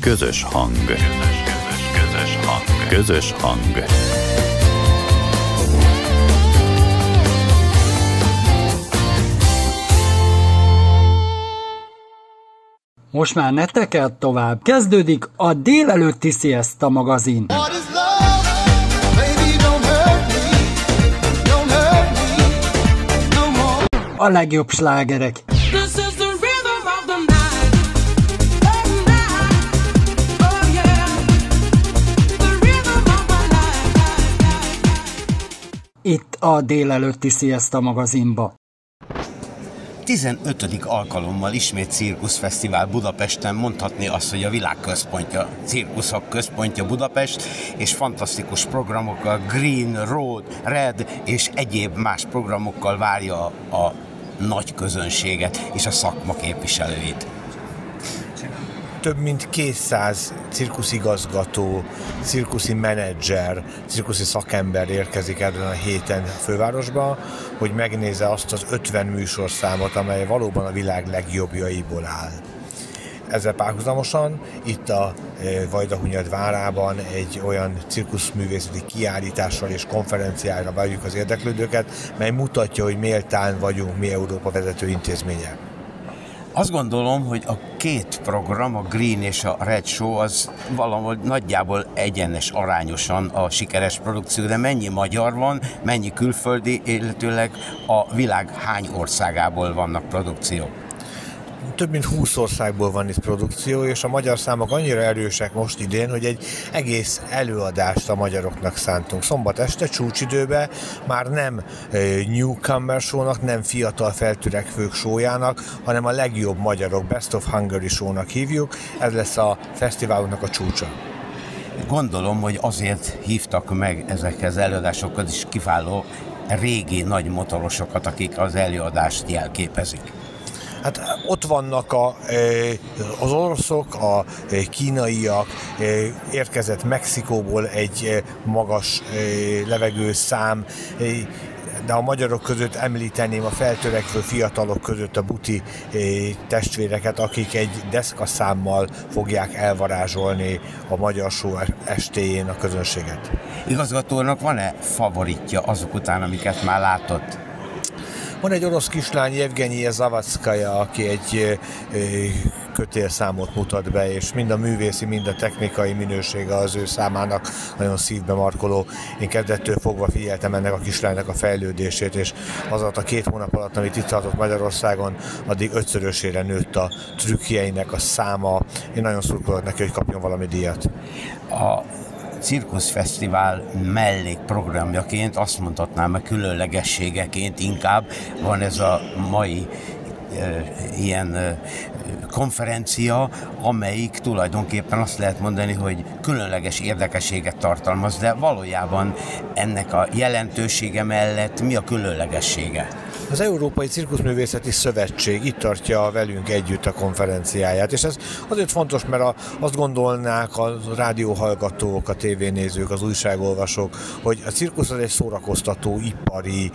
Közös hang. Közös, közös, közös hang. Közös hang. Most már ne tekert tovább. Kezdődik a délelőtti Siesta magazin. A legjobb slágerek. Itt a délelőtti Siesta magazinba. 15. alkalommal ismét cirkuszfesztivál Budapesten, mondhatni azt, hogy a világ központja, cirkuszok központja Budapest, és fantasztikus programokkal, Green, Road, Red és egyéb más programokkal várja a nagy közönséget és a szakma képviselőit több mint 200 cirkuszigazgató, cirkuszi menedzser, cirkuszi szakember érkezik ebben a héten fővárosba, hogy megnézze azt az 50 műsorszámot, amely valóban a világ legjobbjaiból áll. Ezzel párhuzamosan itt a e, Vajdahunyad várában egy olyan cirkuszművészeti kiállítással és konferenciára várjuk az érdeklődőket, mely mutatja, hogy méltán vagyunk mi Európa vezető intézménye. Azt gondolom, hogy a két program, a Green és a Red Show, az valahol nagyjából egyenes arányosan a sikeres produkció, de mennyi magyar van, mennyi külföldi, illetőleg a világ hány országából vannak produkciók? Több mint 20 országból van itt produkció, és a magyar számok annyira erősek most idén, hogy egy egész előadást a magyaroknak szántunk. Szombat este csúcsidőbe már nem newcomer show nem fiatal feltörekvők sójának, hanem a legjobb magyarok Best of Hungary show hívjuk. Ez lesz a fesztiválunknak a csúcsa. Gondolom, hogy azért hívtak meg ezekhez előadásokat is kiváló régi nagy motorosokat, akik az előadást jelképezik. Hát ott vannak a, az oroszok, a kínaiak, érkezett Mexikóból egy magas levegő szám, de a magyarok között említeném a feltörekvő fiatalok között a buti testvéreket, akik egy deszkaszámmal fogják elvarázsolni a magyar show estéjén a közönséget. Igazgatónak van-e favoritja azok után, amiket már látott? Van egy orosz kislány, Evgenyi Zavackaja, aki egy kötélszámot mutat be, és mind a művészi, mind a technikai minősége az ő számának nagyon szívbe markoló. Én kezdettől fogva figyeltem ennek a kislánynak a fejlődését, és az a két hónap alatt, amit itt tartott Magyarországon, addig ötszörösére nőtt a trükkjeinek a száma. Én nagyon szurkolok neki, hogy kapjon valami díjat. A cirkuszfesztivál mellékprogramjaként, azt mondhatnám, a különlegességeként inkább van ez a mai ilyen konferencia, amelyik tulajdonképpen azt lehet mondani, hogy különleges érdekességet tartalmaz, de valójában ennek a jelentősége mellett mi a különlegessége? Az Európai Cirkuszművészeti Szövetség itt tartja velünk együtt a konferenciáját, és ez azért fontos, mert a, azt gondolnák a rádióhallgatók, a tévénézők, az újságolvasók, hogy a cirkusz az egy szórakoztató, ipari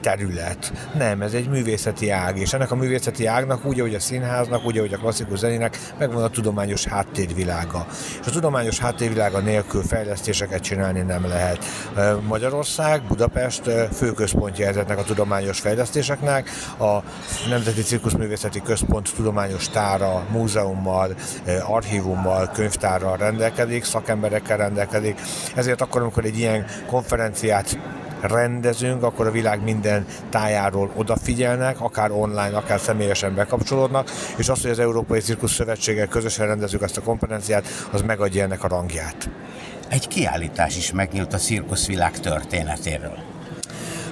terület. Nem, ez egy művészeti ág, és ennek a művészeti ágnak úgy, ahogy a színháznak, úgy, ahogy a klasszikus zenének megvan a tudományos háttérvilága. És a tudományos háttérvilága nélkül fejlesztéseket csinálni nem lehet. Magyarország, Budapest főközpontja ezeknek a tudományos fejlesztéseknek, a Nemzeti Cirkuszművészeti Központ tudományos tára, múzeummal, archívummal, könyvtárral rendelkezik, szakemberekkel rendelkezik. Ezért akkor, amikor egy ilyen konferenciát rendezünk, akkor a világ minden tájáról odafigyelnek, akár online, akár személyesen bekapcsolódnak, és az, hogy az Európai Cirkusz Szövetséggel közösen rendezzük ezt a konferenciát, az megadja ennek a rangját. Egy kiállítás is megnyílt a cirkuszvilág történetéről.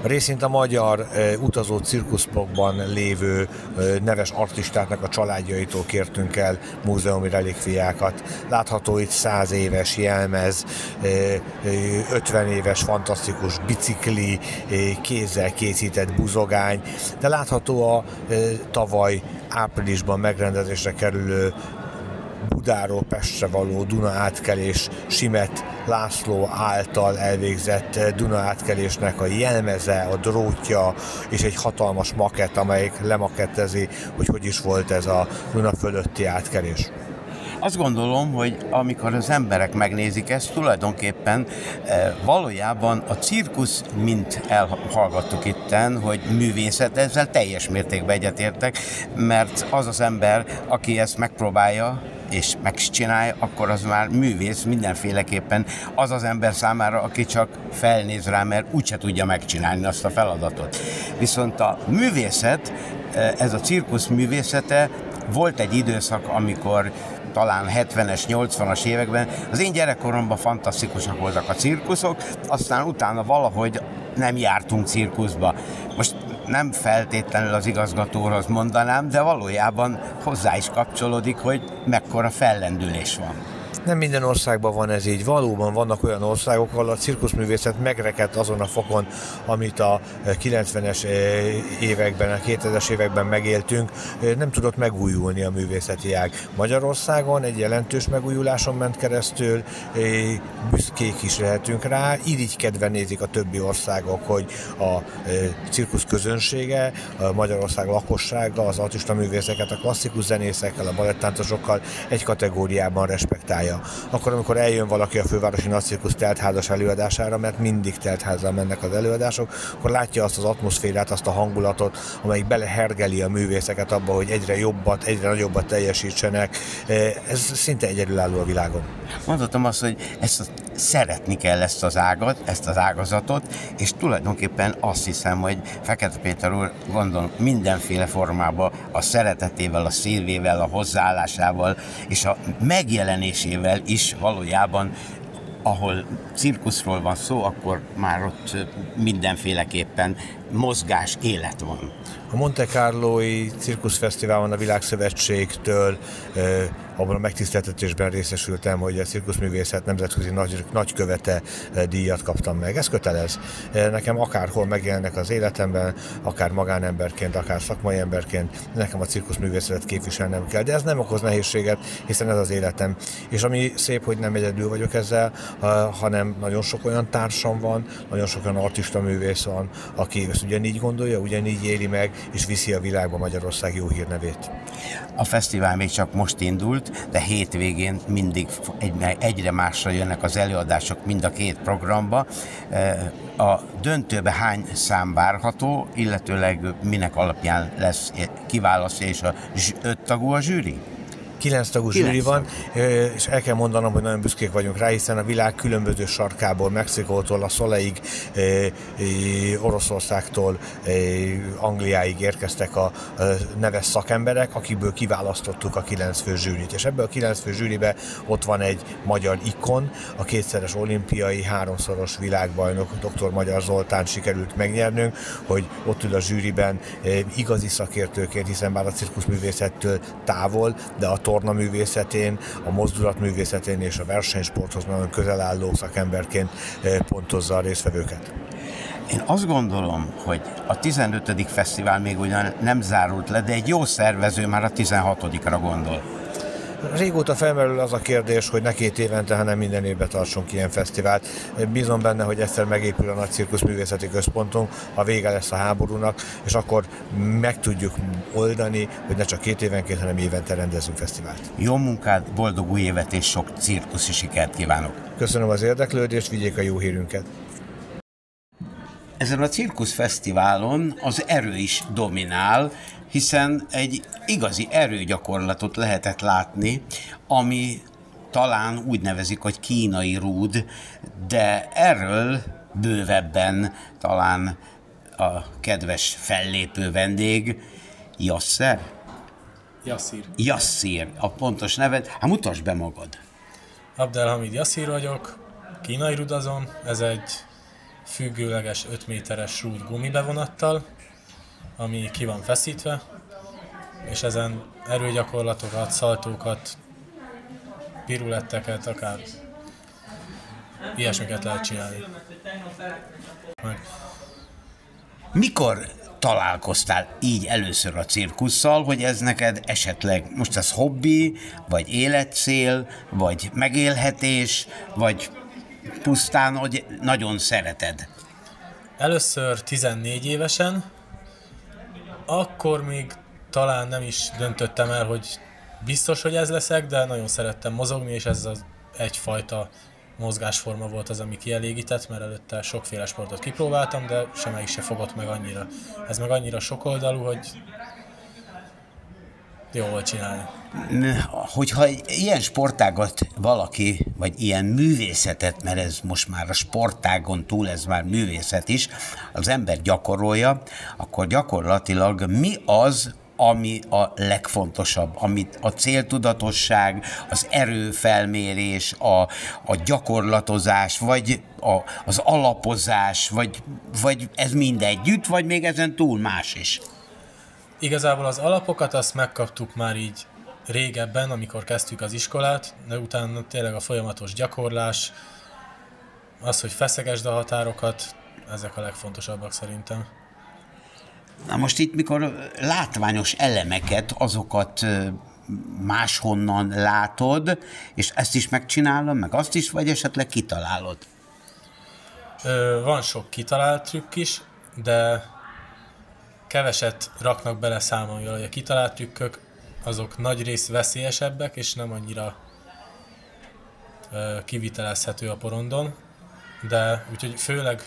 Részint a magyar utazó cirkuszpokban lévő neves artistáknak a családjaitól kértünk el múzeumi relikviákat. Látható itt 100 éves jelmez, 50 éves fantasztikus bicikli, kézzel készített buzogány, de látható a tavaly áprilisban megrendezésre kerülő Budáról Pestre való Duna átkelés Simet László által elvégzett Duna átkelésnek a jelmeze, a drótja és egy hatalmas makett, amelyik lemakettezi, hogy hogy is volt ez a Duna fölötti átkelés. azt gondolom, hogy amikor az emberek megnézik ezt, tulajdonképpen e, valójában a cirkusz, mint elhallgattuk itten, hogy művészet, ezzel teljes mértékben egyetértek, mert az az ember, aki ezt megpróbálja, és megcsinálja, akkor az már művész mindenféleképpen az az ember számára, aki csak felnéz rá, mert úgyse tudja megcsinálni azt a feladatot. Viszont a művészet, e, ez a cirkusz művészete, volt egy időszak, amikor talán 70-es, 80-as években. Az én gyerekkoromban fantasztikusak voltak a cirkuszok, aztán utána valahogy nem jártunk cirkuszba. Most nem feltétlenül az igazgatóhoz mondanám, de valójában hozzá is kapcsolódik, hogy mekkora fellendülés van. Nem minden országban van ez így. Valóban vannak olyan országok, ahol a cirkuszművészet megrekedt azon a fokon, amit a 90-es években, a 2000-es években megéltünk, nem tudott megújulni a művészeti ág. Magyarországon egy jelentős megújuláson ment keresztül, büszkék is lehetünk rá, irigykedve nézik a többi országok, hogy a cirkusz közönsége, a Magyarország lakossága, az artista művészeket a klasszikus zenészekkel, a balettáncosokkal egy kategóriában respektálja csinálja. Akkor, amikor eljön valaki a fővárosi nagycirkusz teltházas előadására, mert mindig teltházzal mennek az előadások, akkor látja azt az atmoszférát, azt a hangulatot, amelyik belehergeli a művészeket abba, hogy egyre jobbat, egyre nagyobbat teljesítsenek. Ez szinte egyedülálló a világon. Mondhatom azt, hogy ezt a, szeretni kell ezt az ágat, ezt az ágazatot, és tulajdonképpen azt hiszem, hogy Fekete Péter úr gondolom mindenféle formában a szeretetével, a szívével, a hozzáállásával és a megjelenésével amivel is valójában ahol cirkuszról van szó, akkor már ott mindenféleképpen mozgás, élet van. A Monte Carloi Cirkuszfesztiválon a Világszövetségtől abban a megtiszteltetésben részesültem, hogy a cirkuszművészet nemzetközi nagy, nagykövete díjat kaptam meg. Ez kötelez. Nekem akárhol megjelennek az életemben, akár magánemberként, akár szakmai emberként, nekem a cirkuszművészetet képviselnem kell. De ez nem okoz nehézséget, hiszen ez az életem. És ami szép, hogy nem egyedül vagyok ezzel, hanem nagyon sok olyan társam van, nagyon sok olyan artista művész van, aki ezt ugyanígy gondolja, ugyanígy éli meg, és viszi a világba Magyarország jó hírnevét. A fesztivál még csak most indult, de hétvégén mindig egyre másra jönnek az előadások mind a két programba. A döntőbe hány szám várható, illetőleg minek alapján lesz kiválasztja és a öt tagú a zsűri? Kilenc tagú zsűri van, és el kell mondanom, hogy nagyon büszkék vagyunk rá, hiszen a világ különböző sarkából, Mexikótól a Szoleig, Oroszországtól Angliáig érkeztek a neves szakemberek, akikből kiválasztottuk a kilenc fő zsűrit. És ebből a kilenc fő zsűribe ott van egy magyar ikon, a kétszeres olimpiai, háromszoros világbajnok, dr. Magyar Zoltán sikerült megnyernünk, hogy ott ül a zsűriben igazi szakértőként, hiszen bár a cirkuszművészettől távol, de a torna művészetén, a mozdulat művészetén és a versenysporthoz nagyon közel álló szakemberként eh, pontozza a résztvevőket. Én azt gondolom, hogy a 15. fesztivál még ugyan nem zárult le, de egy jó szervező már a 16-ra gondol. Régóta felmerül az a kérdés, hogy ne két évente, hanem minden évben tartsunk ilyen fesztivált. Bízom benne, hogy egyszer megépül a Nagy Cirkusz Művészeti Központunk, a vége lesz a háborúnak, és akkor meg tudjuk oldani, hogy ne csak két évenként, hanem évente rendezünk fesztivált. Jó munkát, boldog új évet és sok cirkuszi sikert kívánok! Köszönöm az érdeklődést, vigyék a jó hírünket! Ezen a cirkuszfesztiválon az erő is dominál, hiszen egy igazi erőgyakorlatot lehetett látni, ami talán úgy nevezik, hogy kínai rúd, de erről bővebben talán a kedves fellépő vendég, Jasszer? Yassir. Yassir, a pontos neved. Hát mutasd be magad. Abdelhamid Yassir vagyok, kínai rudazom, ez egy függőleges 5 méteres rúd gumibevonattal, ami ki van feszítve, és ezen erőgyakorlatokat, szaltókat, piruletteket, akár ilyesmiket lehet csinálni. Meg. Mikor találkoztál így először a cirkusszal, hogy ez neked esetleg most ez hobbi, vagy életcél, vagy megélhetés, vagy pusztán, hogy nagyon szereted? Először 14 évesen, akkor még talán nem is döntöttem el, hogy biztos, hogy ez leszek, de nagyon szerettem mozogni, és ez az egyfajta mozgásforma volt az, ami kielégített, mert előtte sokféle sportot kipróbáltam, de semmelyik se fogott meg annyira. Ez meg annyira sokoldalú, hogy jó volt csinálni. Hogyha ilyen sportágat valaki, vagy ilyen művészetet, mert ez most már a sportágon túl, ez már művészet is, az ember gyakorolja, akkor gyakorlatilag mi az, ami a legfontosabb, amit a céltudatosság, az erőfelmérés, a, a gyakorlatozás, vagy a, az alapozás, vagy, vagy ez mind együtt, vagy még ezen túl más is? Igazából az alapokat azt megkaptuk már így régebben, amikor kezdtük az iskolát, de utána tényleg a folyamatos gyakorlás, az, hogy feszegesd a határokat, ezek a legfontosabbak szerintem. Na most itt, mikor látványos elemeket, azokat máshonnan látod, és ezt is megcsinálod, meg azt is, vagy esetleg kitalálod? Van sok kitalált trükk is, de keveset raknak bele számomra, hogy a kitalált trükkök azok nagy rész veszélyesebbek, és nem annyira ö, kivitelezhető a porondon, de úgyhogy főleg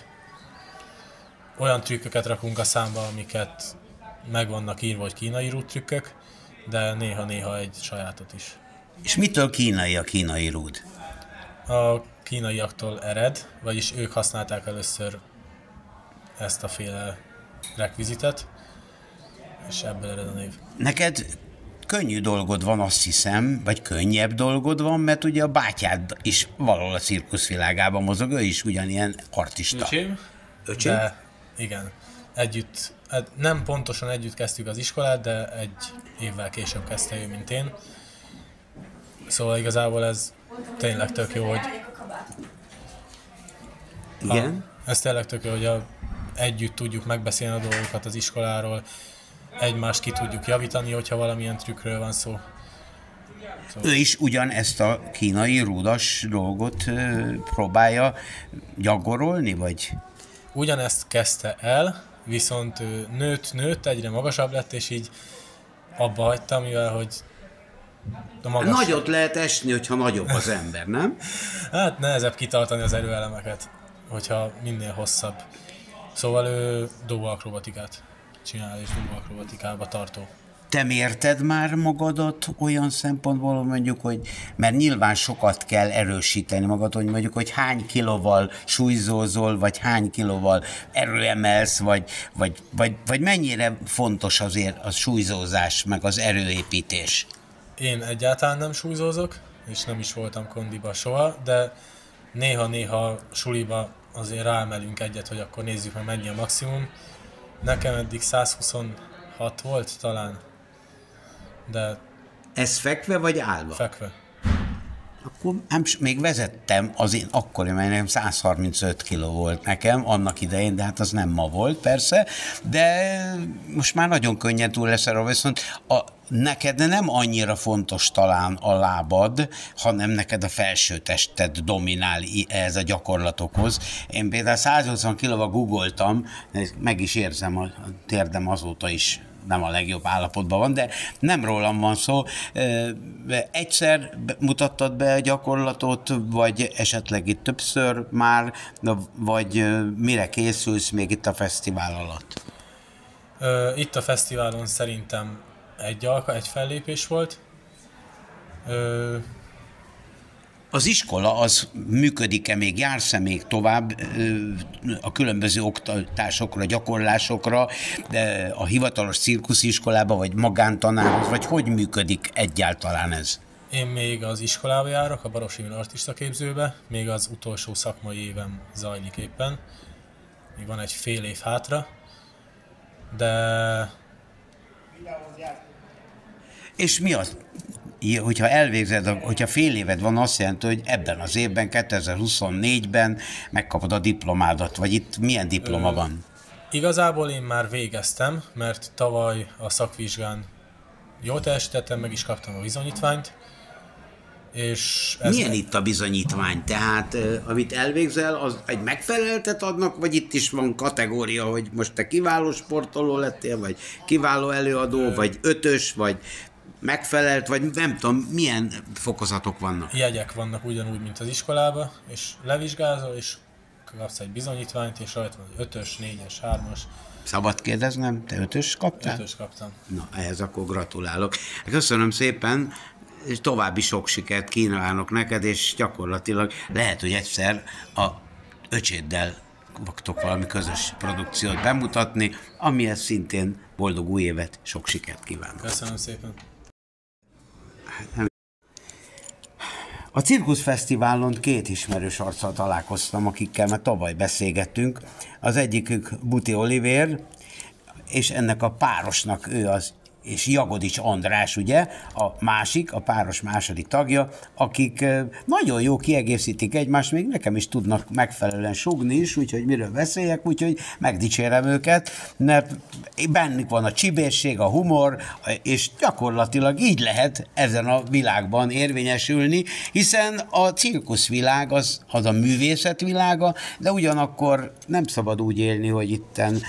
olyan trükköket rakunk a számba, amiket meg vannak írva, hogy kínai rút trükkök, de néha-néha egy sajátot is. És mitől kínai a kínai rúd? A kínaiaktól ered, vagyis ők használták először ezt a féle rekvizitet, és ebből ered a név. Neked könnyű dolgod van, azt hiszem, vagy könnyebb dolgod van, mert ugye a bátyád is valahol a cirkuszvilágában mozog, ő is ugyanilyen artista. Öcsém? Öcsém? De igen, együtt, hát nem pontosan együtt kezdtük az iskolát, de egy évvel később kezdte ő, mint én. Szóval igazából ez tényleg tök jó, hogy... Igen? Ha, ez tényleg tök jó, hogy a, együtt tudjuk megbeszélni a dolgokat az iskoláról, egymást ki tudjuk javítani, hogyha valamilyen trükkről van szó. Szóval. Ő is ugyan ezt a kínai rúdas dolgot próbálja gyakorolni, vagy? Ugyanezt kezdte el, viszont nőtt, nőtt, egyre magasabb lett, és így abba hagytam, mivel hogy a magas... Nagyot lehet esni, hogyha nagyobb az ember, nem? hát nehezebb kitartani az erőelemeket, hogyha minél hosszabb. Szóval ő dobóakrobatikát csinál, és dobóakrobatikába tartó. Te mérted már magadat olyan szempontból, mondjuk, hogy mert nyilván sokat kell erősíteni magad, hogy mondjuk, hogy hány kilóval súlyzózol, vagy hány kilóval erőemelsz, vagy, vagy, vagy, vagy mennyire fontos azért a súlyzózás, meg az erőépítés? Én egyáltalán nem súlyzózok, és nem is voltam kondiba soha, de néha-néha suliba azért ráemelünk egyet, hogy akkor nézzük meg mennyi a maximum. Nekem eddig 126 volt talán, de... Ez fekve vagy állva? Fekve. Akkor nem, még vezettem, az én akkori, mert nekem 135 kiló volt nekem annak idején, de hát az nem ma volt persze, de most már nagyon könnyen túl lesz erről, viszont a, neked nem annyira fontos talán a lábad, hanem neked a felső tested dominál ez a gyakorlatokhoz. Én például 180 kilóval googoltam, meg is érzem a térdem azóta is nem a legjobb állapotban van, de nem rólam van szó. Egyszer mutattad be a gyakorlatot, vagy esetleg itt többször már, vagy mire készülsz még itt a fesztivál alatt? Itt a fesztiválon szerintem egy alka, egy fellépés volt. Az iskola az működik-e még, jársz-e még tovább a különböző oktatásokra, gyakorlásokra, de a hivatalos cirkusziskolába, vagy magántanárhoz, vagy hogy működik egyáltalán ez? Én még az iskolába járok, a Barosi artista képzőbe, még az utolsó szakmai évem zajlik éppen. Még van egy fél év hátra, de... És mi az? Hogyha elvégzed, hogyha fél éved van, azt jelenti, hogy ebben az évben, 2024-ben megkapod a diplomádat, vagy itt milyen diploma Ö, van? Igazából én már végeztem, mert tavaly a szakvizsgán jól teljesítettem, meg is kaptam a bizonyítványt. És ez Milyen meg... itt a bizonyítvány? Tehát, amit elvégzel, az egy megfeleltet adnak, vagy itt is van kategória, hogy most te kiváló sportoló lettél, vagy kiváló előadó, Ö... vagy ötös, vagy megfelelt, vagy nem tudom, milyen fokozatok vannak? Jegyek vannak ugyanúgy, mint az iskolába, és levizsgázol, és kapsz egy bizonyítványt, és rajta van ötös, négyes, hármas, Szabad kérdeznem, te ötös kaptál? ötös kaptam. Na, ehhez akkor gratulálok. Köszönöm szépen, és további sok sikert kívánok neked, és gyakorlatilag lehet, hogy egyszer a öcséddel fogtok valami közös produkciót bemutatni, amihez szintén boldog új évet, sok sikert kívánok. Köszönöm szépen. A Cirkusz Fesztiválon két ismerős arccal találkoztam, akikkel már tavaly beszélgettünk. Az egyikük Buti Olivér, és ennek a párosnak ő az és Jagodics András, ugye, a másik, a páros második tagja, akik nagyon jó kiegészítik egymást, még nekem is tudnak megfelelően sugni is, úgyhogy miről beszéljek, úgyhogy megdicsérem őket, mert bennük van a csibészség, a humor, és gyakorlatilag így lehet ezen a világban érvényesülni, hiszen a cirkuszvilág az, az a művészet világa, de ugyanakkor nem szabad úgy élni, hogy itten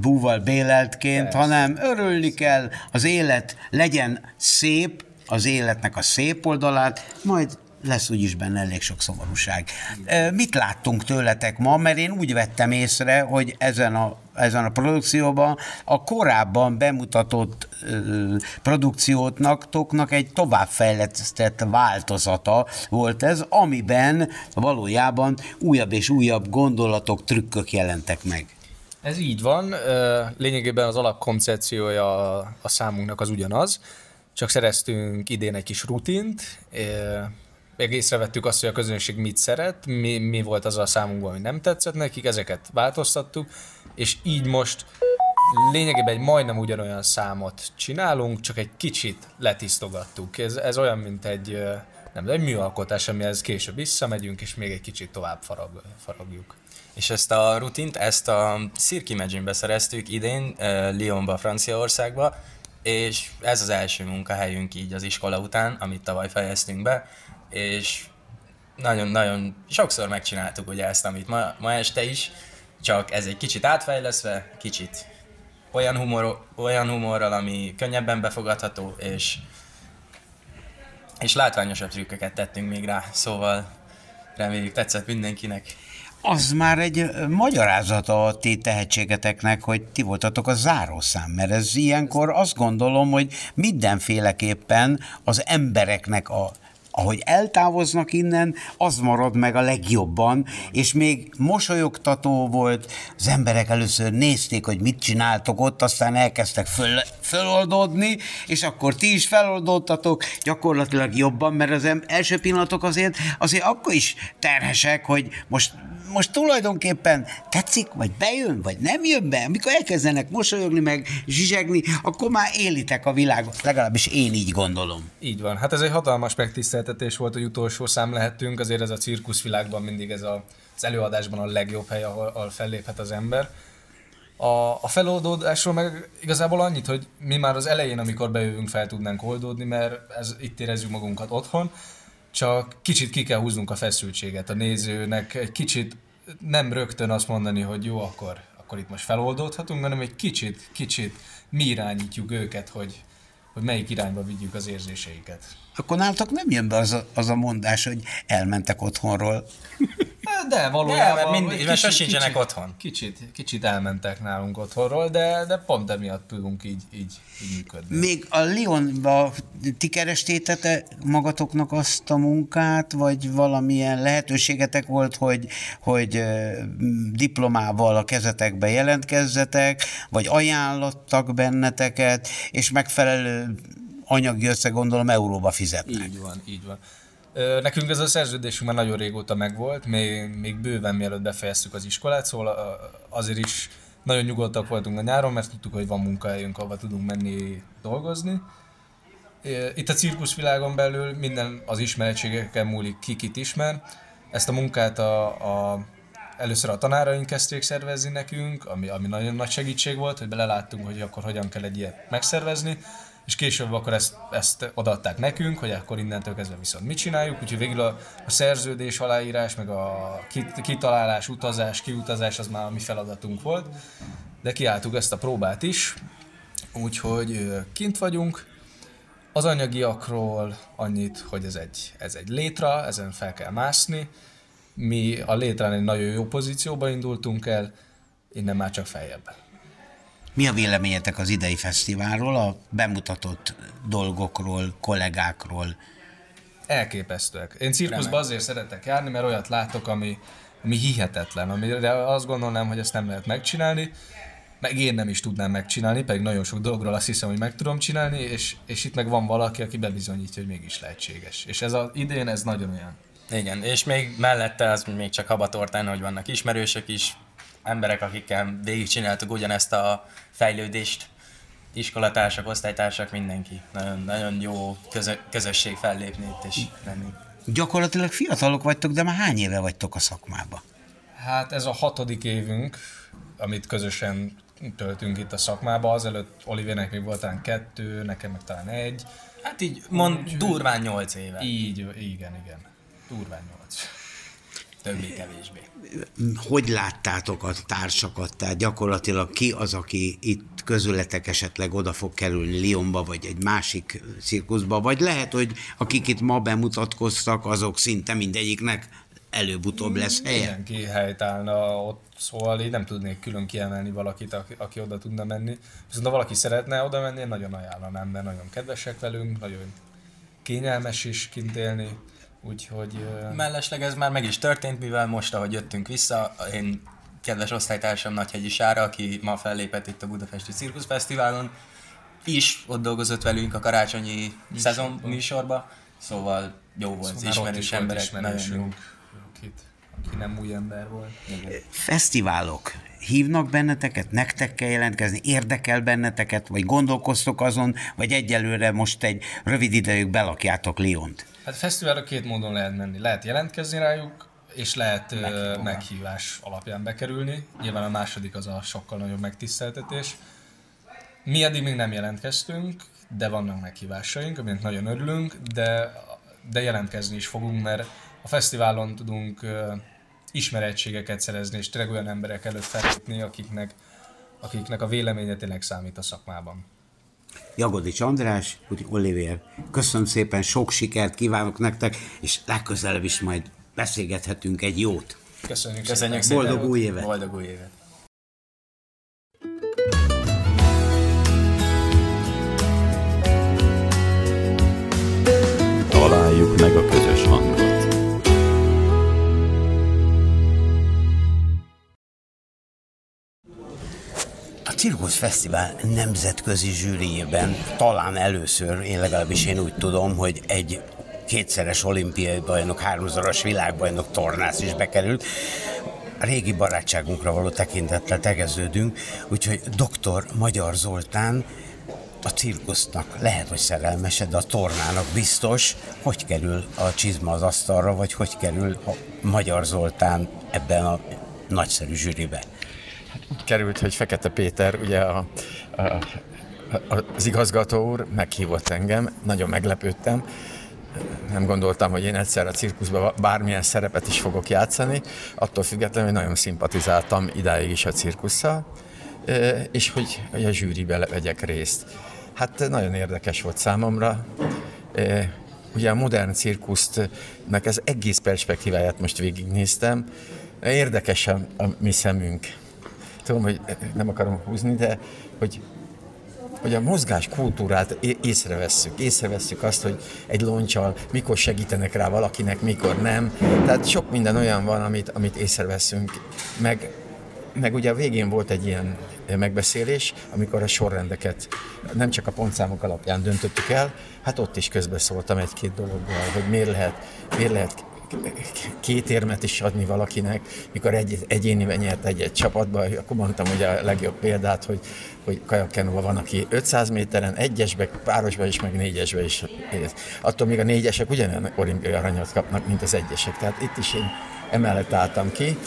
búval béleltként, Persze. hanem örülni kell, az élet legyen szép, az életnek a szép oldalát, majd lesz úgyis benne elég sok szomorúság. Mit láttunk tőletek ma? Mert én úgy vettem észre, hogy ezen a, ezen a produkcióban a korábban bemutatott produkciótnak toknak egy továbbfejlesztett változata volt ez, amiben valójában újabb és újabb gondolatok, trükkök jelentek meg. Ez így van, lényegében az alapkoncepciója a számunknak az ugyanaz, csak szereztünk idén egy kis rutint, meg észrevettük azt, hogy a közönség mit szeret, mi, mi volt az a számunkban, ami nem tetszett nekik, ezeket változtattuk, és így most lényegében egy majdnem ugyanolyan számot csinálunk, csak egy kicsit letisztogattuk. Ez, ez olyan, mint egy, nem, egy műalkotás, amihez később visszamegyünk, és még egy kicsit tovább farag, faragjuk. És ezt a rutint, ezt a Cirque Imagine-be szereztük idén, Lyonba, Franciaországba, és ez az első munkahelyünk így az iskola után, amit tavaly fejeztünk be, és nagyon-nagyon sokszor megcsináltuk ugye ezt, amit ma, ma este is, csak ez egy kicsit átfejleszve, kicsit olyan, humor, olyan humorral, ami könnyebben befogadható, és, és látványosabb trükköket tettünk még rá, szóval reméljük tetszett mindenkinek. Az már egy magyarázata a ti tehetségeteknek, hogy ti voltatok a zárószám, mert ez ilyenkor azt gondolom, hogy mindenféleképpen az embereknek a ahogy eltávoznak innen, az marad meg a legjobban, és még mosolyogtató volt, az emberek először nézték, hogy mit csináltok ott, aztán elkezdtek föl, föloldódni, és akkor ti is feloldódtatok gyakorlatilag jobban, mert az első pillanatok azért, azért akkor is terhesek, hogy most most tulajdonképpen tetszik, vagy bejön, vagy nem jön be, amikor elkezdenek mosolyogni, meg zsizsegni, akkor már élitek a világot, legalábbis én így gondolom. Így van. Hát ez egy hatalmas megtiszteltetés volt, hogy utolsó szám lehettünk, azért ez a cirkuszvilágban mindig ez a, az előadásban a legjobb hely, ahol, ahol felléphet az ember. A, a feloldódásról meg igazából annyit, hogy mi már az elején, amikor bejövünk, fel tudnánk oldódni, mert ez, itt érezzük magunkat otthon, csak kicsit ki kell húznunk a feszültséget a nézőnek, egy kicsit nem rögtön azt mondani, hogy jó, akkor, akkor itt most feloldódhatunk, hanem egy kicsit, kicsit mi irányítjuk őket, hogy, hogy melyik irányba vigyük az érzéseiket. Akkor nálatok nem jön be az a, az a mondás, hogy elmentek otthonról. De valójában... mert mindig- mert sosincsenek otthon. Kicsit, kicsit elmentek nálunk otthonról, de, de pont emiatt tudunk így, így, így működni. Még a Lyonba ti kerestétek magatoknak azt a munkát, vagy valamilyen lehetőségetek volt, hogy, hogy diplomával a kezetekbe jelentkezzetek, vagy ajánlottak benneteket, és megfelelő anyagi összeg gondolom euróba fizetnek. Így van, így van. Nekünk ez a szerződésünk már nagyon régóta megvolt, még, még bőven mielőtt befejeztük az iskolát, szóval azért is nagyon nyugodtak voltunk a nyáron, mert tudtuk, hogy van munkahelyünk, ahova tudunk menni dolgozni. Itt a cirkuszvilágon belül minden az ismeretségeken múlik, ki kit ismer. Ezt a munkát a, a, először a tanáraink kezdték szervezni nekünk, ami, ami nagyon nagy segítség volt, hogy beleláttunk, hogy akkor hogyan kell egy ilyet megszervezni, és később akkor ezt, ezt odaadták nekünk, hogy akkor innentől kezdve viszont mit csináljuk, úgyhogy végül a, a szerződés aláírás, meg a kit- kitalálás, utazás, kiutazás az már a mi feladatunk volt, de kiálltuk ezt a próbát is, úgyhogy kint vagyunk, Az anyagiakról annyit, hogy ez egy, ez egy létra, ezen fel kell mászni. Mi a létrán egy nagyon jó pozícióba indultunk el, innen már csak feljebb. Mi a véleményetek az idei fesztiválról, a bemutatott dolgokról, kollégákról? Elképesztőek. Én cirkuszba azért szeretek járni, mert olyat látok, ami, ami hihetetlen, amire azt gondolnám, hogy ezt nem lehet megcsinálni, meg én nem is tudnám megcsinálni, pedig nagyon sok dologról azt hiszem, hogy meg tudom csinálni, és, és itt meg van valaki, aki bebizonyítja, hogy mégis lehetséges. És ez az idén ez nagyon olyan. Igen, és még mellette az még csak habatortán, hogy vannak ismerősök is, emberek, akikkel végigcsináltuk ugyanezt a fejlődést, iskolatársak, osztálytársak, mindenki. Nagyon, nagyon jó közö, közösség fellépni itt és lenni. Gyakorlatilag fiatalok vagytok, de már hány éve vagytok a szakmába? Hát ez a hatodik évünk, amit közösen töltünk itt a szakmába. Azelőtt Olivérnek még volt talán kettő, nekem meg talán egy. Hát így mond, durván nyolc éve. Így, igen, igen. Durván nyolc. Többé-kevésbé. Hogy láttátok a társakat? Tehát gyakorlatilag ki az, aki itt közületek esetleg oda fog kerülni Lyonba, vagy egy másik cirkuszba, vagy lehet, hogy akik itt ma bemutatkoztak, azok szinte mindegyiknek előbb-utóbb lesz helye? Mindenki helytállna ott, szóval én nem tudnék külön kiemelni valakit, aki, aki oda tudna menni. Viszont ha valaki szeretne oda menni, én nagyon ajánlanám, mert nagyon kedvesek velünk, nagyon kényelmes is kint élni, úgyhogy... Mellesleg ez már meg is történt, mivel most, ahogy jöttünk vissza, én kedves osztálytársam Nagyhegyi Sára, aki ma fellépett itt a Budapesti Cirkusz Fesztiválon, is ott dolgozott velünk a karácsonyi szezon műsorba, szóval jó volt, szóval ismerős is emberek, nagyon jó. ismerősünk, akit, aki nem új ember volt. Fesztiválok. Hívnak benneteket, nektek kell jelentkezni, érdekel benneteket, vagy gondolkoztok azon, vagy egyelőre most egy rövid idejük belakjátok Lyont? Hát fesztiválra két módon lehet menni. Lehet jelentkezni rájuk, és lehet meghívás, meghívás alapján bekerülni. Nyilván a második az a sokkal nagyobb megtiszteltetés. Mi eddig még nem jelentkeztünk, de vannak meghívásaink, aminek nagyon örülünk, de, de jelentkezni is fogunk, mert a fesztiválon tudunk ö, ismerettségeket szerezni, és tényleg olyan emberek előtt fellépni, akiknek, akiknek a véleménye tényleg számít a szakmában. Jagodics András, úgyhogy Oliver, köszönöm szépen, sok sikert kívánok nektek, és legközelebb is majd beszélgethetünk egy jót. Köszönjük, Köszönjük szépen. Boldog új évet! Boldog új évet! Cirkusz Fesztivál nemzetközi zsűriében talán először, én legalábbis én úgy tudom, hogy egy kétszeres olimpiai bajnok, háromszoros világbajnok tornász is bekerült. A régi barátságunkra való tekintettel tegeződünk, úgyhogy dr. Magyar Zoltán a cirkusznak lehet, hogy szerelmese, de a tornának biztos, hogy kerül a csizma az asztalra, vagy hogy kerül a Magyar Zoltán ebben a nagyszerű zsűribe. Került, hogy Fekete Péter, ugye a, a, az igazgató úr meghívott engem, nagyon meglepődtem. Nem gondoltam, hogy én egyszer a cirkuszban bármilyen szerepet is fogok játszani, attól függetlenül, hogy nagyon szimpatizáltam idáig is a cirkusszal, és hogy, hogy a zsűribe vegyek részt. Hát nagyon érdekes volt számomra. Ugye a modern cirkusztnak ez egész perspektíváját most végignéztem. Érdekes a, a mi szemünk tudom, hogy nem akarom húzni, de hogy, hogy a mozgás kultúrát észrevesszük. Észrevesszük azt, hogy egy loncsal mikor segítenek rá valakinek, mikor nem. Tehát sok minden olyan van, amit, amit észreveszünk. Meg, meg ugye a végén volt egy ilyen megbeszélés, amikor a sorrendeket nem csak a pontszámok alapján döntöttük el, hát ott is közbeszóltam egy-két dologgal, hogy miért lehet, miért lehet két érmet is adni valakinek, mikor egy, egyéniben nyert egy-egy csapatba, akkor mondtam hogy a legjobb példát, hogy, hogy kajakkenóban van, aki 500 méteren, egyesbe, párosba is, meg négyesbe is. Attól még a négyesek ugyanolyan olimpiai aranyat kapnak, mint az egyesek. Tehát itt is én emellett álltam ki.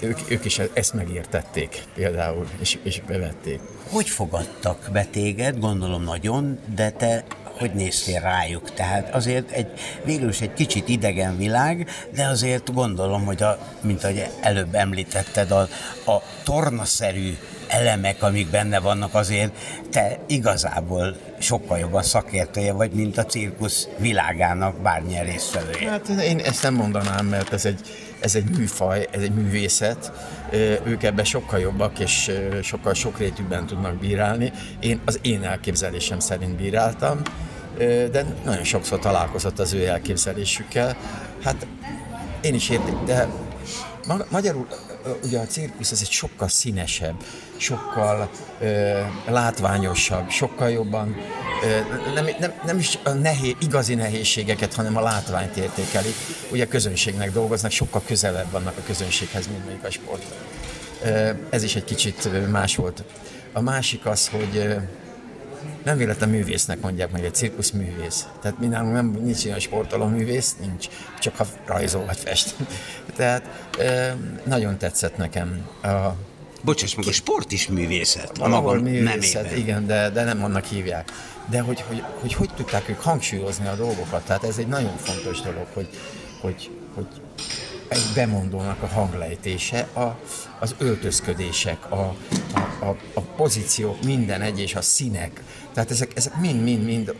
Ők, ők is ezt megértették például, és, és bevették. Hogy fogadtak be téged? Gondolom nagyon, de te hogy néztél rájuk? Tehát azért egy, végül is egy kicsit idegen világ, de azért gondolom, hogy a, mint ahogy előbb említetted, a, a tornaszerű elemek, amik benne vannak, azért te igazából sokkal jobban szakértője vagy, mint a cirkusz világának bármilyen résztvevője. Hát én ezt nem mondanám, mert ez egy, ez egy műfaj, ez egy művészet. Ők ebben sokkal jobbak, és sokkal sokrétűbben tudnak bírálni. Én az én elképzelésem szerint bíráltam, de nagyon sokszor találkozott az ő elképzelésükkel. Hát én is értem, de ma- magyarul ugye a cirkusz az egy sokkal színesebb, sokkal ö, látványosabb, sokkal jobban ö, nem, nem, nem is a nehéz, igazi nehézségeket, hanem a látványt értékelik. Ugye közönségnek dolgoznak, sokkal közelebb vannak a közönséghez, mint mondjuk a sport. Ö, ez is egy kicsit más volt. A másik az, hogy ö, nem véletlen művésznek mondják meg, egy cirkusz művész. Tehát mi nálunk nem, nincs ilyen sportoló művész, nincs, csak ha rajzol vagy fest. Tehát nagyon tetszett nekem a, Bocsáss meg, a sport is művészet. a maga művészet, nemében. igen, de, de nem annak hívják. De hogy hogy, hogy hogy tudták ők hangsúlyozni a dolgokat, tehát ez egy nagyon fontos dolog, hogy, hogy, hogy egy bemondónak a hanglejtése, a, az öltözködések, a, a, a, a pozíciók, minden egy és a színek. Tehát ezek, ezek mind, mind, mind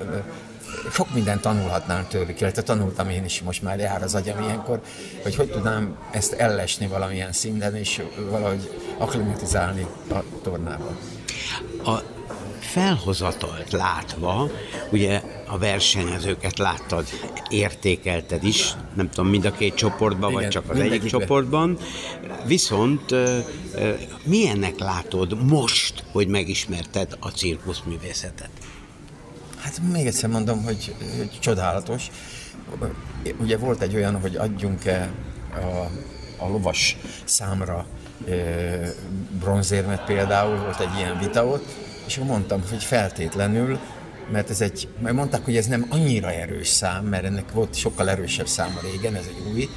sok mindent tanulhatnánk tőlük, illetve tanultam én is, most már jár az agyam ilyenkor, hogy hogy tudnám ezt ellesni valamilyen szinten, és valahogy akklimatizálni a tornába. A felhozatalt látva, ugye a versenyezőket láttad, értékelted is, nem tudom, mind a két csoportban, vagy csak az egyik csoportban, viszont milyennek látod most, hogy megismerted a cirkuszművészetet? Hát még egyszer mondom, hogy, hogy csodálatos. Ugye volt egy olyan, hogy adjunk-e a, a lovas számra bronzérmet például, volt egy ilyen vita ott, és akkor mondtam, hogy feltétlenül, mert ez egy, mert mondták, hogy ez nem annyira erős szám, mert ennek volt sokkal erősebb száma régen, ez egy új,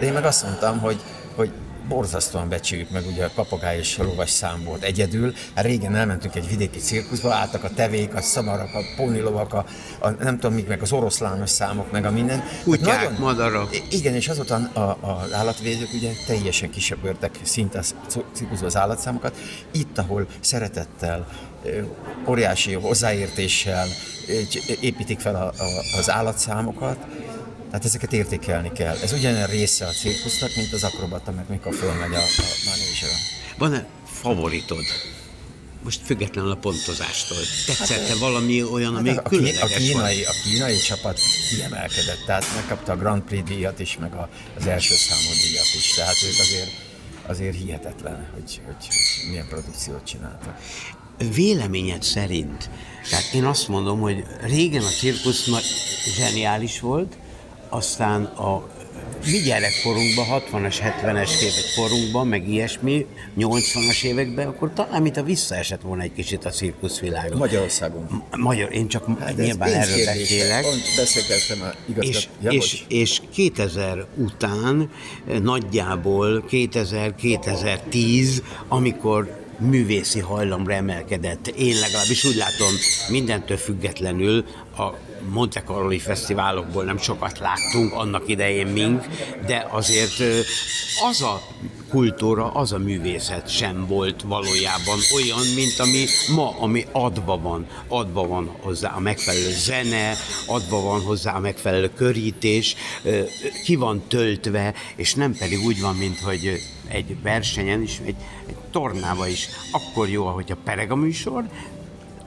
de én meg azt mondtam, hogy, hogy borzasztóan becsüljük meg, ugye a papagáj és a lovas szám volt egyedül. Hát régen elmentünk egy vidéki cirkuszba, álltak a tevék, a szamarak, a pónilovak, a, a, nem tudom mik, meg az oroszlános számok, meg a minden. Kutyák, Nagyon- madarak. Igen, és azután a, a, az állatvédők ugye teljesen kisöpörtek szinte a c- cirkuszba az állatszámokat. Itt, ahol szeretettel, óriási hozzáértéssel építik fel a, a, az állatszámokat, tehát ezeket értékelni kell. Ez ugyanolyan része a cirkusznak, mint az akrobata, meg mikor fölmegy a, a manésra. Van-e favoritod? Most függetlenül a pontozástól. Tetszette valami olyan, ami Hát a, a, kín- a, különleges kínai, a kínai csapat kiemelkedett, tehát megkapta a Grand Prix díjat is, meg a, az első számú díjat is, tehát ők azért, azért hihetetlen, hogy, hogy, hogy milyen produkciót csináltak. Véleményed szerint, tehát én azt mondom, hogy régen a cirkusz nagy, zseniális volt, aztán a mi gyerekkorunkban, 60-as, 70-es évek korunkban, meg ilyesmi, 80-as években, akkor talán mint a visszaesett volna egy kicsit a cirkuszvilágon. Magyarországon. Magyar, én csak Hát nyilván erről beszélek. Beszélgettem a igazgat... És, ja, és, és 2000 után eh, nagyjából 2000-2010, amikor művészi hajlamra emelkedett. Én legalábbis úgy látom, mindentől függetlenül a Monte Carlo fesztiválokból nem sokat láttunk annak idején mink, de azért az a kultúra, az a művészet sem volt valójában olyan, mint ami ma, ami adva van. Adva van hozzá a megfelelő zene, adva van hozzá a megfelelő körítés, ki van töltve, és nem pedig úgy van, mint hogy egy versenyen is, egy, egy tornába is. Akkor jó, ahogy a pereg a műsor,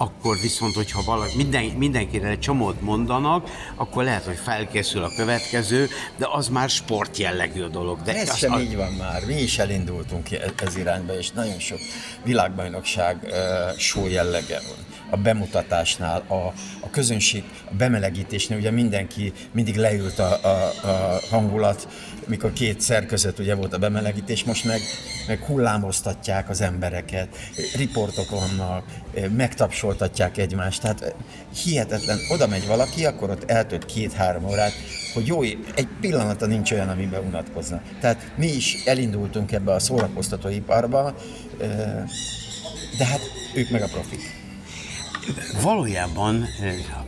akkor viszont, hogyha valaki, minden, mindenkire egy csomót mondanak, akkor lehet, hogy felkészül a következő, de az már sport jellegű a dolog. De Ez sem az- így van már. Mi is elindultunk e- ez irányba, és nagyon sok világbajnokság uh, show jellege van. A bemutatásnál, a, a közönség, a bemelegítésnél ugye mindenki mindig leült a, a, a hangulat, mikor két szer között ugye volt a bemelegítés, most meg, meg hullámoztatják az embereket, riportok vannak, megtapsoltatják egymást, tehát hihetetlen, oda megy valaki, akkor ott eltölt két-három órát, hogy jó, egy pillanata nincs olyan, amiben unatkozna. Tehát mi is elindultunk ebbe a szórakoztatóiparba, de hát ők meg a profik. Valójában,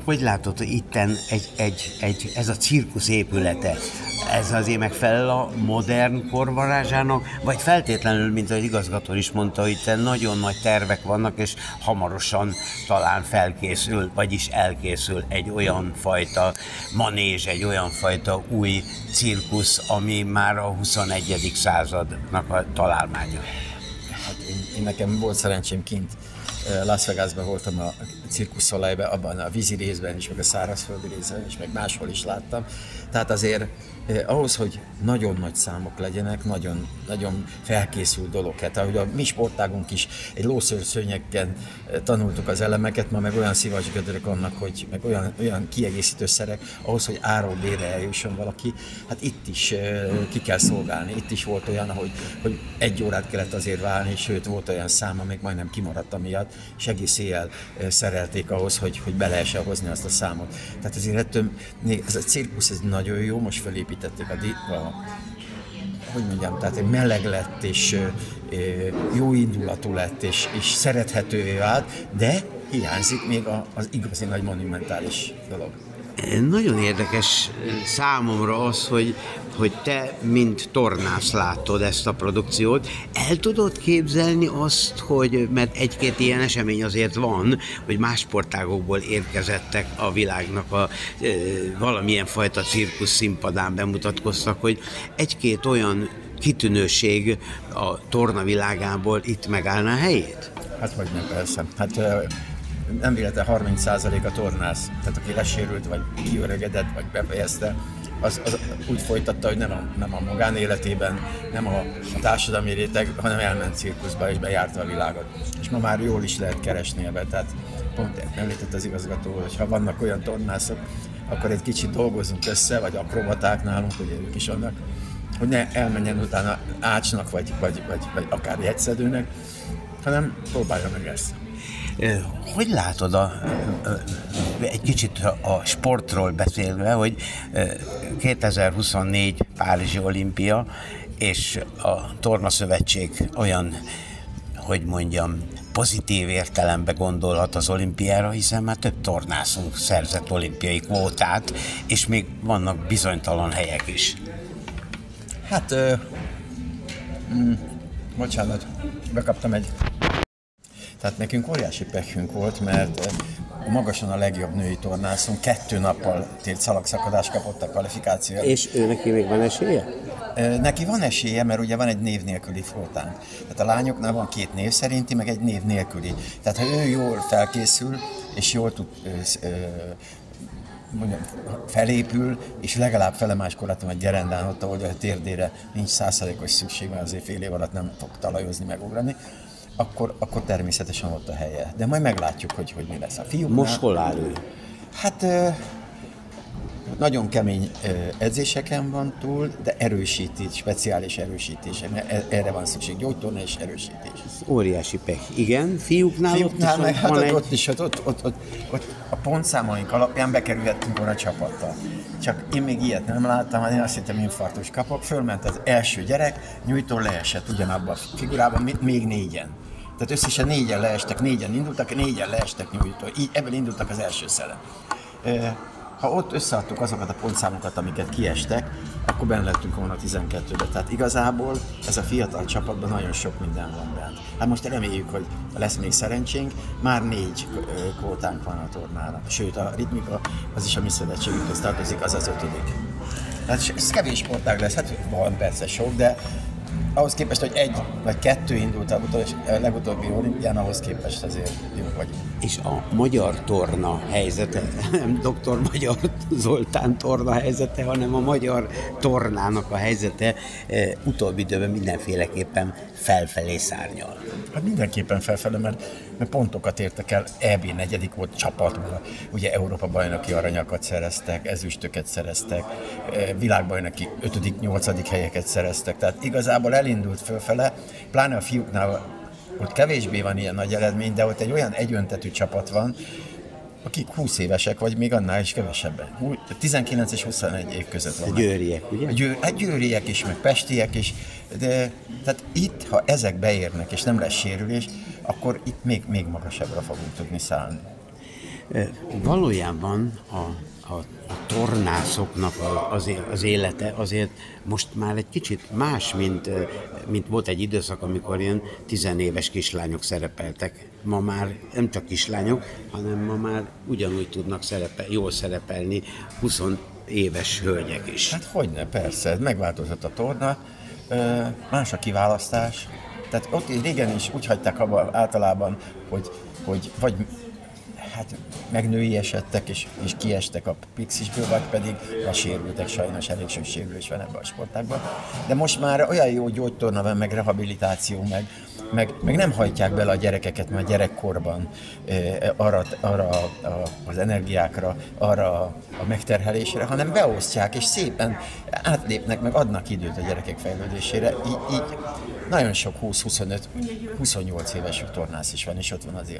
hogy látod, hogy itten egy, egy, egy, ez a cirkusz épülete, ez azért megfelel a modern korvarázsának, vagy feltétlenül, mint ahogy igazgató is mondta, hogy itt nagyon nagy tervek vannak, és hamarosan talán felkészül, vagyis elkészül egy olyan fajta manézs, egy olyan fajta új cirkusz, ami már a 21. századnak a találmánya. Hát én, én nekem volt szerencsém kint Las Vegasban voltam a Circus abban a vízi részben is, meg a szárazföldi részben is, meg máshol is láttam. Tehát azért eh, ahhoz, hogy nagyon nagy számok legyenek, nagyon, nagyon felkészült dolog. Hát ahogy a mi sportágunk is egy lószőrszőnyegen eh, tanultuk az elemeket, ma meg olyan szivacsgödörök vannak, hogy meg olyan, olyan kiegészítő szerek, ahhoz, hogy áról bére eljusson valaki, hát itt is eh, ki kell szolgálni. Itt is volt olyan, hogy, hogy egy órát kellett azért válni, sőt volt olyan szám, amíg majdnem kimaradt amiatt, és egész éjjel eh, szerelték ahhoz, hogy, hogy be lehessen hozni azt a számot. Tehát azért ettől, még ez a cirkusz ez nagyon jó, most felépítették a, a hogy mondjam, tehát egy meleg lett, és jó indulatú lett, és, és szerethetővé vált, de hiányzik még az igazi nagy monumentális dolog. Nagyon érdekes számomra az, hogy, hogy te, mint tornász látod ezt a produkciót. El tudod képzelni azt, hogy, mert egy-két ilyen esemény azért van, hogy más sportágokból érkezettek a világnak a e, valamilyen fajta cirkusz színpadán bemutatkoztak, hogy egy-két olyan kitűnőség a torna világából itt megállna a helyét? Hát vagy nem, persze. Hát nem véletlen 30% a tornász, tehát aki lesérült, vagy kiöregedett, vagy befejezte, az, az úgy folytatta, hogy nem a, nem a magánéletében, nem a, a társadalmi réteg, hanem elment cirkuszba és bejárta a világot. És ma már jól is lehet keresni ebbe, tehát pont említett az igazgató, hogy ha vannak olyan tornászok, akkor egy kicsit dolgozunk össze, vagy akrobaták nálunk, hogy ők is vannak, hogy ne elmenjen utána ácsnak, vagy, vagy, vagy, vagy akár jegyszedőnek, hanem próbálja meg ezt. Hogy látod a, egy kicsit a sportról beszélve, hogy 2024 Párizsi olimpia, és a Torna Szövetség olyan, hogy mondjam, pozitív értelembe gondolhat az olimpiára, hiszen már több tornászunk szerzett olimpiai kvótát, és még vannak bizonytalan helyek is. Hát, ö, mm, bocsánat, bekaptam egy tehát nekünk óriási pekünk volt, mert magasan a legjobb női tornászunk kettő nappal tért szalagszakadás kapott a kvalifikációra. És ő neki még van esélye? Neki van esélye, mert ugye van egy név nélküli flótánk. Tehát a lányoknál van két név szerinti, meg egy név nélküli. Tehát ha ő jól felkészül, és jól tud mondjam, felépül, és legalább fele más korlátom egy gerendán ott, ahol a térdére nincs százszerékos szükség, mert azért fél év alatt nem fog talajozni, megugrani akkor, akkor természetesen ott a helye. De majd meglátjuk, hogy, hogy mi lesz a fiúknál. Most hol áll ő? Hát nagyon kemény edzéseken van túl, de erősítés, speciális erősítés. E, erre van szükség, gyógytorna és erősítés. Ez óriási pech. Igen, fiúknál, fiúknál ott meg, hát ott, egy... ott is, ott, ott, ott, ott, ott a pontszámaink alapján bekerülhettünk volna a csapattal. Csak én még ilyet nem láttam, én azt hittem infarktus kapok. Fölment az első gyerek, nyújtó leesett ugyanabban a figurában, még négyen. Tehát összesen négyen leestek, négyen indultak, négyen leestek nyújtó. Így ebből indultak az első szele. Ha ott összeadtuk azokat a pontszámokat, amiket kiestek, akkor benne lettünk volna a 12-be. Tehát igazából ez a fiatal csapatban nagyon sok minden van bent. Hát most reméljük, hogy lesz még szerencsénk, már négy kvótánk van a tornára. Sőt, a ritmika az is a mi szövetségünkhöz tartozik, az az ötödik. Hát ez kevés sportág lesz, hát van persze sok, de ahhoz képest, hogy egy vagy kettő indult a legutóbbi olimpián, ahhoz képest azért jó vagyunk. És a magyar torna helyzete, nem dr. Magyar Zoltán torna helyzete, hanem a magyar tornának a helyzete e, utóbbi időben mindenféleképpen felfelé szárnyal. Hát mindenképpen felfelé, mert, mert pontokat értek el, EB negyedik volt csapatban, ugye Európa bajnoki aranyakat szereztek, ezüstöket szereztek, világbajnoki ötödik, nyolcadik helyeket szereztek, tehát igazából elindult fölfele, pláne a fiúknál ott kevésbé van ilyen nagy eredmény, de ott egy olyan egyöntetű csapat van, akik 20 évesek, vagy még annál is kevesebben. 19 és 21 év között van. Győriek, ugye? Győr, hát győriek is, meg pestiek is, de tehát itt, ha ezek beérnek, és nem lesz sérülés, akkor itt még, még magasabbra fogunk tudni szállni. Valójában a, a, a tornászoknak az, az élete azért most már egy kicsit más, mint, mint volt egy időszak, amikor ilyen tizenéves kislányok szerepeltek. Ma már nem csak kislányok, hanem ma már ugyanúgy tudnak szerepel, jól szerepelni 20 éves hölgyek is. Hát hogyne, persze, megváltozott a torna, más a kiválasztás. Tehát ott is régen is úgy hagyták abba általában, hogy, hogy vagy hát megnői esettek és, és kiestek a pixisből, vagy pedig lesérültek, sajnos elég sok sérülés van ebben a sportágban. De most már olyan jó gyógytorna van, meg rehabilitáció, meg, meg, meg nem hajtják bele a gyerekeket már gyerekkorban eh, arra, arra a, a, az energiákra, arra a, a megterhelésre, hanem beosztják, és szépen átlépnek, meg adnak időt a gyerekek fejlődésére. Így, így nagyon sok 20-25, 28 éves tornász is van, és ott van az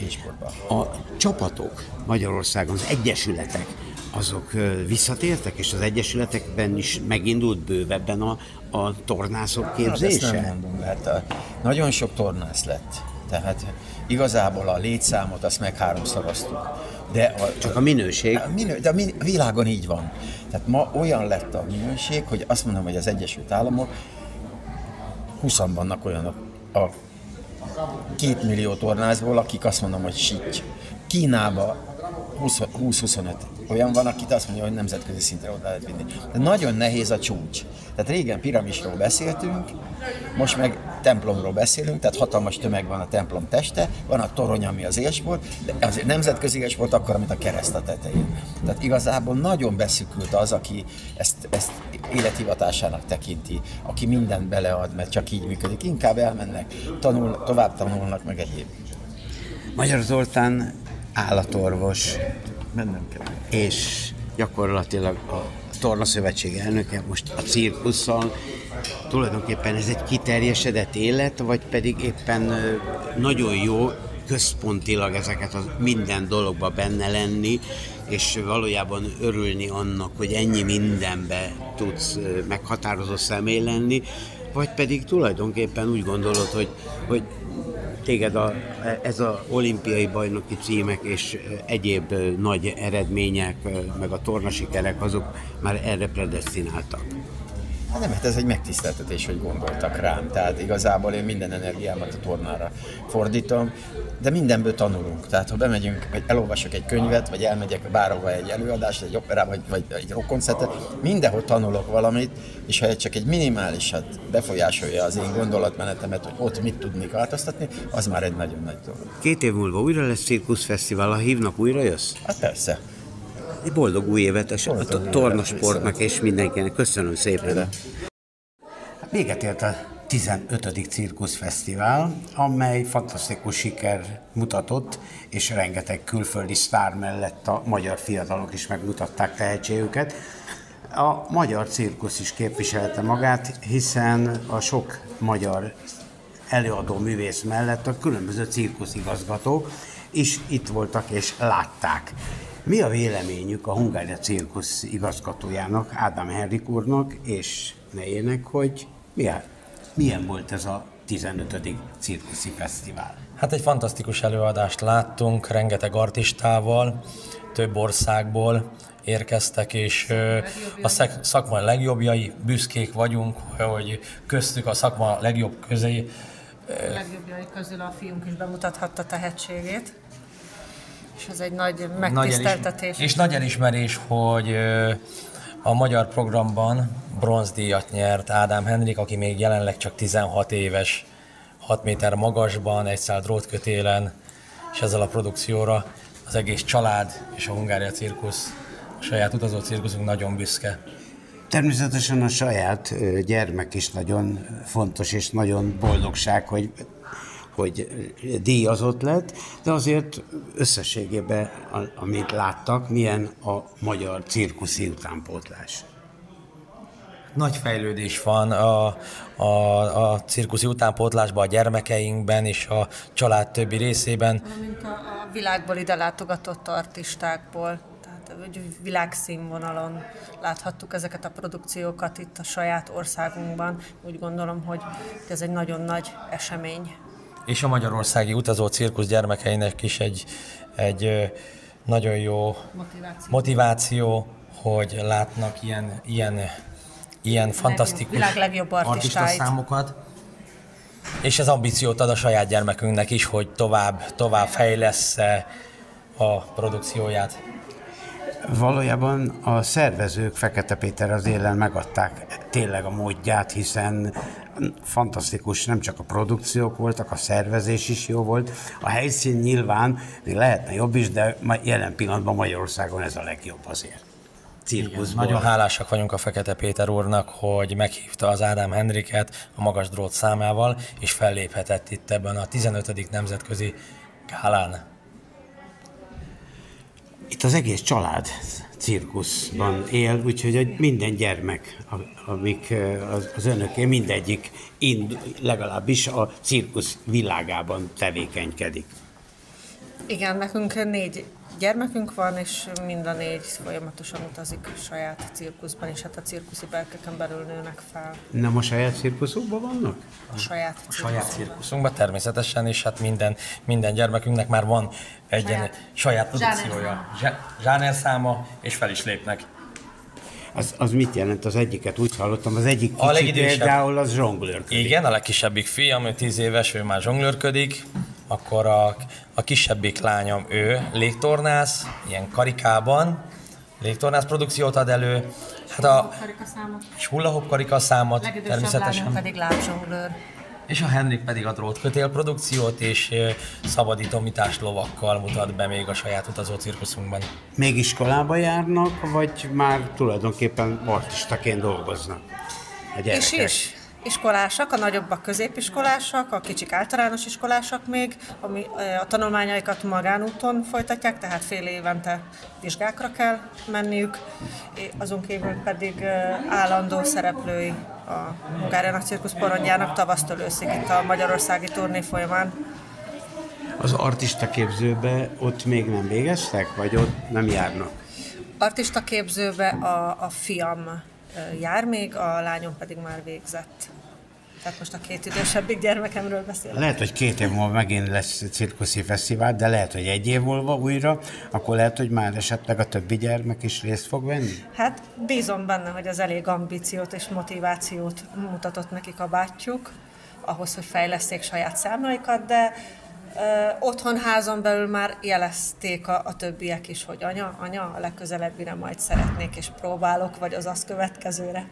élsportban. A csapatok Magyarországon, az egyesületek, azok visszatértek, és az egyesületekben is megindult bővebben a, a tornászok Hát ezt képzése? nem mondom, mert a, nagyon sok tornász lett. Tehát igazából a létszámot azt meg háromszoroztuk. De a, Csak a minőség. a minő, de a, min, a világon így van. Tehát ma olyan lett a minőség, hogy azt mondom, hogy az Egyesült Államok 20 vannak olyanok a két millió tornászból, akik azt mondom, hogy síty. Kínába 20 20-25 olyan van, akit azt mondja, hogy nemzetközi szintre oda lehet vinni. De nagyon nehéz a csúcs. Tehát régen piramisról beszéltünk, most meg templomról beszélünk, tehát hatalmas tömeg van a templom teste, van a torony, ami az élsport, de azért nemzetközi élsport akkor, mint a kereszt a tetején. Tehát igazából nagyon beszükült az, aki ezt, ezt élethivatásának tekinti, aki mindent belead, mert csak így működik. Inkább elmennek, tanul, tovább tanulnak, meg egyéb. Magyar Zoltán állatorvos, Mennem kell. és gyakorlatilag a Torna Szövetség elnöke most a cirkusszal. Tulajdonképpen ez egy kiterjesedett élet, vagy pedig éppen nagyon jó központilag ezeket a minden dologba benne lenni, és valójában örülni annak, hogy ennyi mindenbe tudsz meghatározó személy lenni, vagy pedig tulajdonképpen úgy gondolod, hogy, hogy téged a, ez a olimpiai bajnoki címek és egyéb nagy eredmények, meg a tornasikerek, azok már erre predestináltak. Hát nem, hát ez egy megtiszteltetés, hogy gondoltak rám. Tehát igazából én minden energiámat a tornára fordítom, de mindenből tanulunk. Tehát ha bemegyünk, vagy elolvasok egy könyvet, vagy elmegyek bárhova egy előadást, egy operába, vagy, vagy egy rockkoncertet, mindenhol tanulok valamit, és ha egy csak egy minimálisat befolyásolja az én gondolatmenetemet, hogy ott mit tudnék változtatni, az már egy nagyon nagy dolog. Két év múlva újra lesz cirkuszfesztivál, ha hívnak, újra jössz? Hát persze. Egy boldog új évet a új évet, tornasportnak és mindenkinek. Köszönöm szépen. Véget ért a 15. cirkuszfesztivál, amely fantasztikus siker mutatott, és rengeteg külföldi sztár mellett a magyar fiatalok is megmutatták tehetségüket. A magyar cirkusz is képviselte magát, hiszen a sok magyar előadó művész mellett a különböző cirkuszigazgatók is itt voltak és látták. Mi a véleményük a Hungária Cirkusz igazgatójának, Ádám Henrik úrnak és nejének, hogy milyen, milyen volt ez a 15. cirkuszi fesztivál? Hát egy fantasztikus előadást láttunk, rengeteg artistával, több országból érkeztek, és a szakma legjobbjai, büszkék vagyunk, hogy köztük a szakma legjobb közé A legjobbjai közül a fiunk is bemutathatta tehetségét. És ez egy nagy megtiszteltetés. Nagy és nagy elismerés, hogy a magyar programban bronzdíjat nyert Ádám Henrik, aki még jelenleg csak 16 éves, 6 méter magasban, egy szál drótkötélen, és ezzel a produkcióra az egész család és a Hungária Cirkusz, a saját utazó cirkuszunk nagyon büszke. Természetesen a saját gyermek is nagyon fontos, és nagyon boldogság, hogy hogy díjazott lett, de azért összességében, amit láttak, milyen a magyar cirkuszi utánpótlás. Nagy fejlődés van a, a, a cirkuszi utánpótlásban, a gyermekeinkben és a család többi részében. Mint a, a világból ide látogatott artistákból. Tehát világszínvonalon láthattuk ezeket a produkciókat itt a saját országunkban. Úgy gondolom, hogy ez egy nagyon nagy esemény. És a magyarországi utazó cirkusz gyermekeinek is egy, egy nagyon jó Motiváció. motiváció, hogy látnak ilyen, ilyen, ilyen fantasztikus világ legjobb artistáit. számokat. És ez ambíciót ad a saját gyermekünknek is, hogy tovább, tovább fejlesz a produkcióját. Valójában a szervezők Fekete Péter az élen megadták tényleg a módját, hiszen fantasztikus, nem csak a produkciók voltak, a szervezés is jó volt. A helyszín nyilván még lehetne jobb is, de jelen pillanatban Magyarországon ez a legjobb azért. Cirkuszból. Nagyon hálásak vagyunk a Fekete Péter úrnak, hogy meghívta az Ádám Henriket a magas drót számával, és felléphetett itt ebben a 15. nemzetközi gálán. Itt az egész család cirkuszban él, úgyhogy hogy minden gyermek, amik az, az önöké, mindegyik ind, legalábbis a cirkusz világában tevékenykedik. Igen, nekünk négy gyermekünk van, és mind a négy folyamatosan utazik saját cirkuszban, és hát a cirkuszi berkeken belül nőnek fel Nem a saját cirkuszukban vannak? a saját A saját cirkuszunkban természetesen, és hát minden, minden gyermekünknek már van egy Saját- saját, produkciója, zsá- zsánerszáma, és fel is lépnek. Az, az mit jelent? Az egyiket úgy hallottam, az egyik A kicsi legidősebb- például az zsonglőrködik. Igen, a legkisebbik fiam, ő 10 éves, ő már zsonglőrködik, akkor a, a kisebbik lányom, ő légtornász, ilyen karikában, légtornász produkciót ad elő, hát a és hullahop karika számot Legidősebb lányunk természetesen, pedig lábzsonglőr. és a Henrik pedig a drótkötél produkciót és szabadítomítás lovakkal mutat be még a saját utazó cirkuszunkban. Még iskolába járnak, vagy már tulajdonképpen artistaként dolgoznak a És gyerekek? is. Iskolások, a nagyobbak középiskolások, a kicsik általános iskolások még, ami a tanulmányaikat magánúton folytatják, tehát fél évente vizsgákra kell menniük, azon kívül pedig állandó szereplői a Hungáriának Cirkusz porondjának tavasztól őszig itt a magyarországi turné folyamán. Az artista képzőbe ott még nem végeztek, vagy ott nem járnak? Artista képzőbe a, a fiam jár még, a lányom pedig már végzett. Tehát most a két idősebbik gyermekemről beszélek. Lehet, hogy két év múlva megint lesz cirkuszi fesztivál, de lehet, hogy egy év múlva újra, akkor lehet, hogy már esetleg a többi gyermek is részt fog venni? Hát bízom benne, hogy az elég ambíciót és motivációt mutatott nekik a bátyjuk, ahhoz, hogy fejleszték saját számaikat, de otthon házon belül már jelezték a, a többiek is, hogy anya, anya, a legközelebbire majd szeretnék, és próbálok, vagy az azt következőre.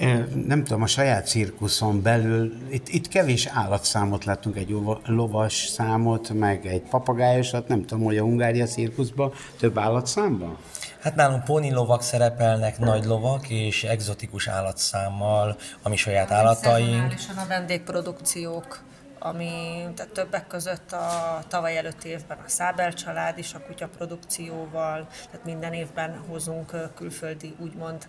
Ö, Nem tudom, a saját cirkuszon belül, itt, itt kevés állatszámot láttunk, egy ova- lovas számot, meg egy papagájosat, nem tudom, hogy a Hungária cirkuszban több állatszámban? Hát nálunk pónilovak szerepelnek, nagy lovak és egzotikus állatszámmal, ami saját állataink. Szezonálisan a vendégprodukciók, ami tehát többek között a tavaly előtti évben a Szábel család is a kutya produkcióval, tehát minden évben hozunk külföldi úgymond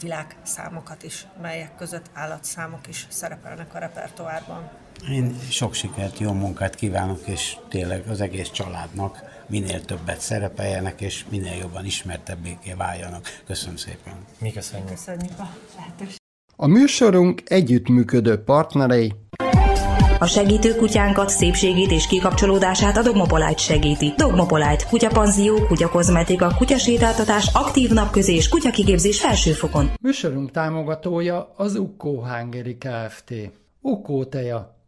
világszámokat is, melyek között állatszámok is szerepelnek a repertoárban. Én sok sikert, jó munkát kívánok, és tényleg az egész családnak minél többet szerepeljenek, és minél jobban ismertebbéké váljanak. Köszönöm szépen. Mi köszönjük. Köszönjük a lehetőséget. A műsorunk együttműködő partnerei A segítő kutyánkat, szépségét és kikapcsolódását a Dogmopolite segíti. Dogmopolite, kutyapanzió, kutyakozmetika, kutyasétáltatás, aktív napközés, kutyakigépzés felsőfokon. Műsorunk támogatója az Ukkó Hungary Kft. Ukkó teja,